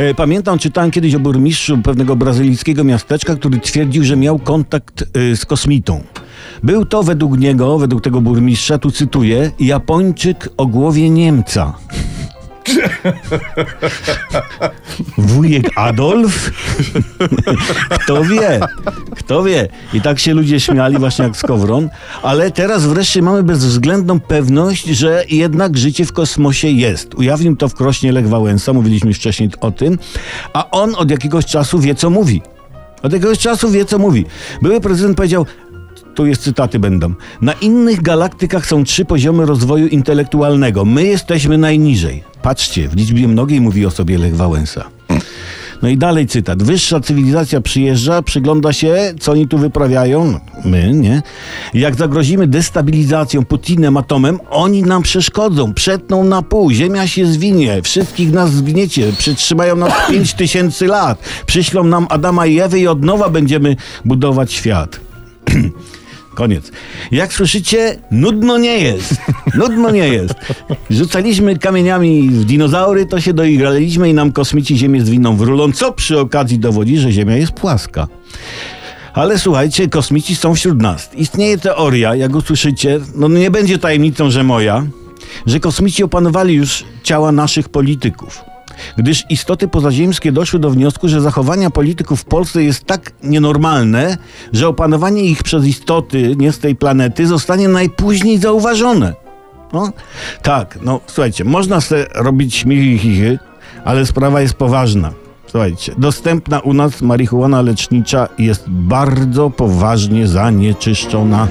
E, Pamiętam, czytałem kiedyś o burmistrzu pewnego brazylijskiego miasteczka, który twierdził, że miał kontakt e, z kosmitą. Był to według niego, według tego burmistrza, tu cytuję, Japończyk o głowie Niemca. Wujek Adolf? Kto wie? Kto wie? I tak się ludzie śmiali właśnie jak Skowron, ale teraz wreszcie mamy bezwzględną pewność, że jednak życie w kosmosie jest. Ujawnił to w Krośnie Lech Wałęsa, mówiliśmy wcześniej o tym, a on od jakiegoś czasu wie, co mówi. Od jakiegoś czasu wie, co mówi. Były prezydent powiedział, tu jest cytaty będą. Na innych galaktykach są trzy poziomy rozwoju intelektualnego. My jesteśmy najniżej. Patrzcie, w liczbie mnogiej mówi o sobie Lech Wałęsa. No i dalej cytat. Wyższa cywilizacja przyjeżdża, przygląda się, co oni tu wyprawiają. No, My, nie? Jak zagrozimy destabilizacją, Putinem, atomem, oni nam przeszkodzą, przetną na pół, ziemia się zwinie, wszystkich nas zgniecie, przytrzymają nas pięć tysięcy lat, przyślą nam Adama i Ewy i od nowa będziemy budować świat. Koniec. Jak słyszycie, nudno nie jest. Nudno nie jest. Rzucaliśmy kamieniami w dinozaury, to się doigraliśmy i nam kosmici Ziemię zwiną w rulon, co przy okazji dowodzi, że Ziemia jest płaska. Ale słuchajcie, kosmici są wśród nas. Istnieje teoria, jak usłyszycie, no nie będzie tajemnicą, że moja, że kosmici opanowali już ciała naszych polityków gdyż istoty pozaziemskie doszły do wniosku, że zachowania polityków w Polsce jest tak nienormalne, że opanowanie ich przez istoty nie z tej planety zostanie najpóźniej zauważone. No, tak, no słuchajcie, można sobie robić śmichy, chichy, ale sprawa jest poważna. Słuchajcie, dostępna u nas marihuana lecznicza jest bardzo poważnie zanieczyszczona.